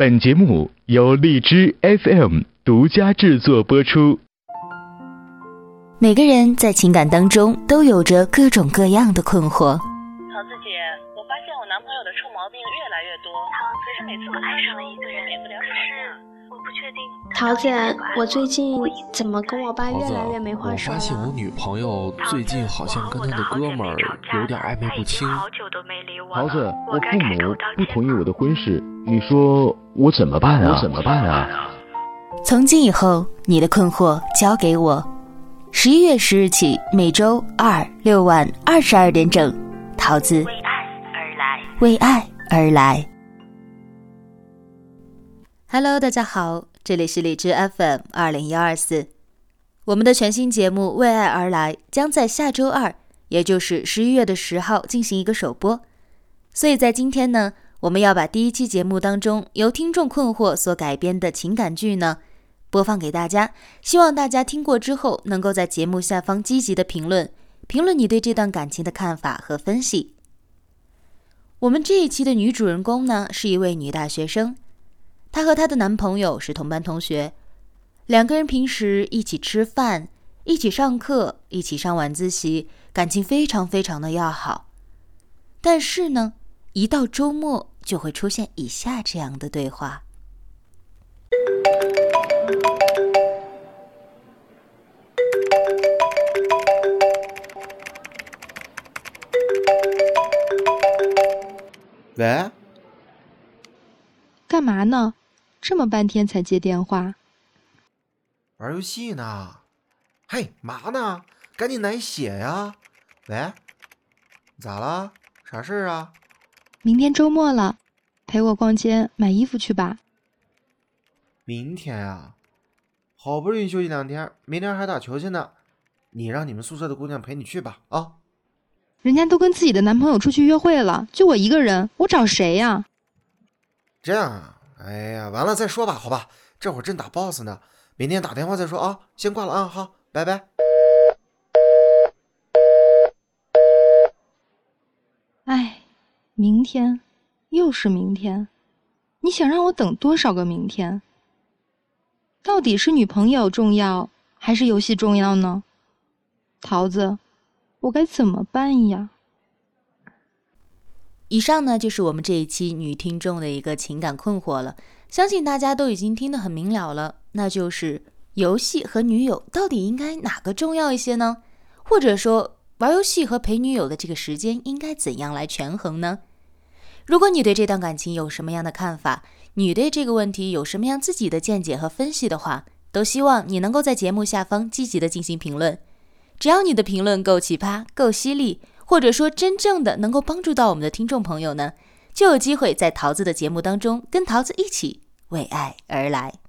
本节目由荔枝 FM 独家制作播出。每个人在情感当中都有着各种各样的困惑。桃子姐，我发现我男朋友的臭毛病越来越多，可是每次我爱上了一个人，免不了吵架。我不确定。桃子，我最近怎么跟我爸越来越没话说我发现我？女朋友最近好像跟她的哥们儿有点暧昧不清。桃子，我父母不同意我的婚事，你说我怎么办啊？我怎么办啊？从今以后，你的困惑交给我。十一月十日起，每周二六晚二十二点整，桃子为爱而来。为爱而来。Hello，大家好，这里是荔枝 FM 二零幺二四，我们的全新节目《为爱而来》将在下周二，也就是十一月的十号进行一个首播。所以在今天呢，我们要把第一期节目当中由听众困惑所改编的情感剧呢播放给大家，希望大家听过之后能够在节目下方积极的评论，评论你对这段感情的看法和分析。我们这一期的女主人公呢是一位女大学生，她和她的男朋友是同班同学，两个人平时一起吃饭、一起上课、一起上晚自习，感情非常非常的要好。但是呢，一到周末就会出现以下这样的对话。喂，干嘛呢？这么半天才接电话？玩游戏呢？嘿，嘛呢？赶紧来写呀！喂，咋了？啥事儿啊？明天周末了，陪我逛街买衣服去吧。明天啊，好不容易休息两天，明天还打球去呢。你让你们宿舍的姑娘陪你去吧啊！人家都跟自己的男朋友出去约会了，就我一个人，我找谁呀？这样啊？哎呀，完了再说吧，好吧？这会儿正打 boss 呢，明天打电话再说啊。先挂了啊，好，拜拜。哎，明天，又是明天，你想让我等多少个明天？到底是女朋友重要，还是游戏重要呢？桃子，我该怎么办呀？以上呢就是我们这一期女听众的一个情感困惑了，相信大家都已经听得很明了了，那就是游戏和女友到底应该哪个重要一些呢？或者说玩游戏和陪女友的这个时间应该怎样来权衡呢？如果你对这段感情有什么样的看法，你对这个问题有什么样自己的见解和分析的话，都希望你能够在节目下方积极的进行评论。只要你的评论够奇葩、够犀利，或者说真正的能够帮助到我们的听众朋友呢，就有机会在桃子的节目当中跟桃子一起为爱而来。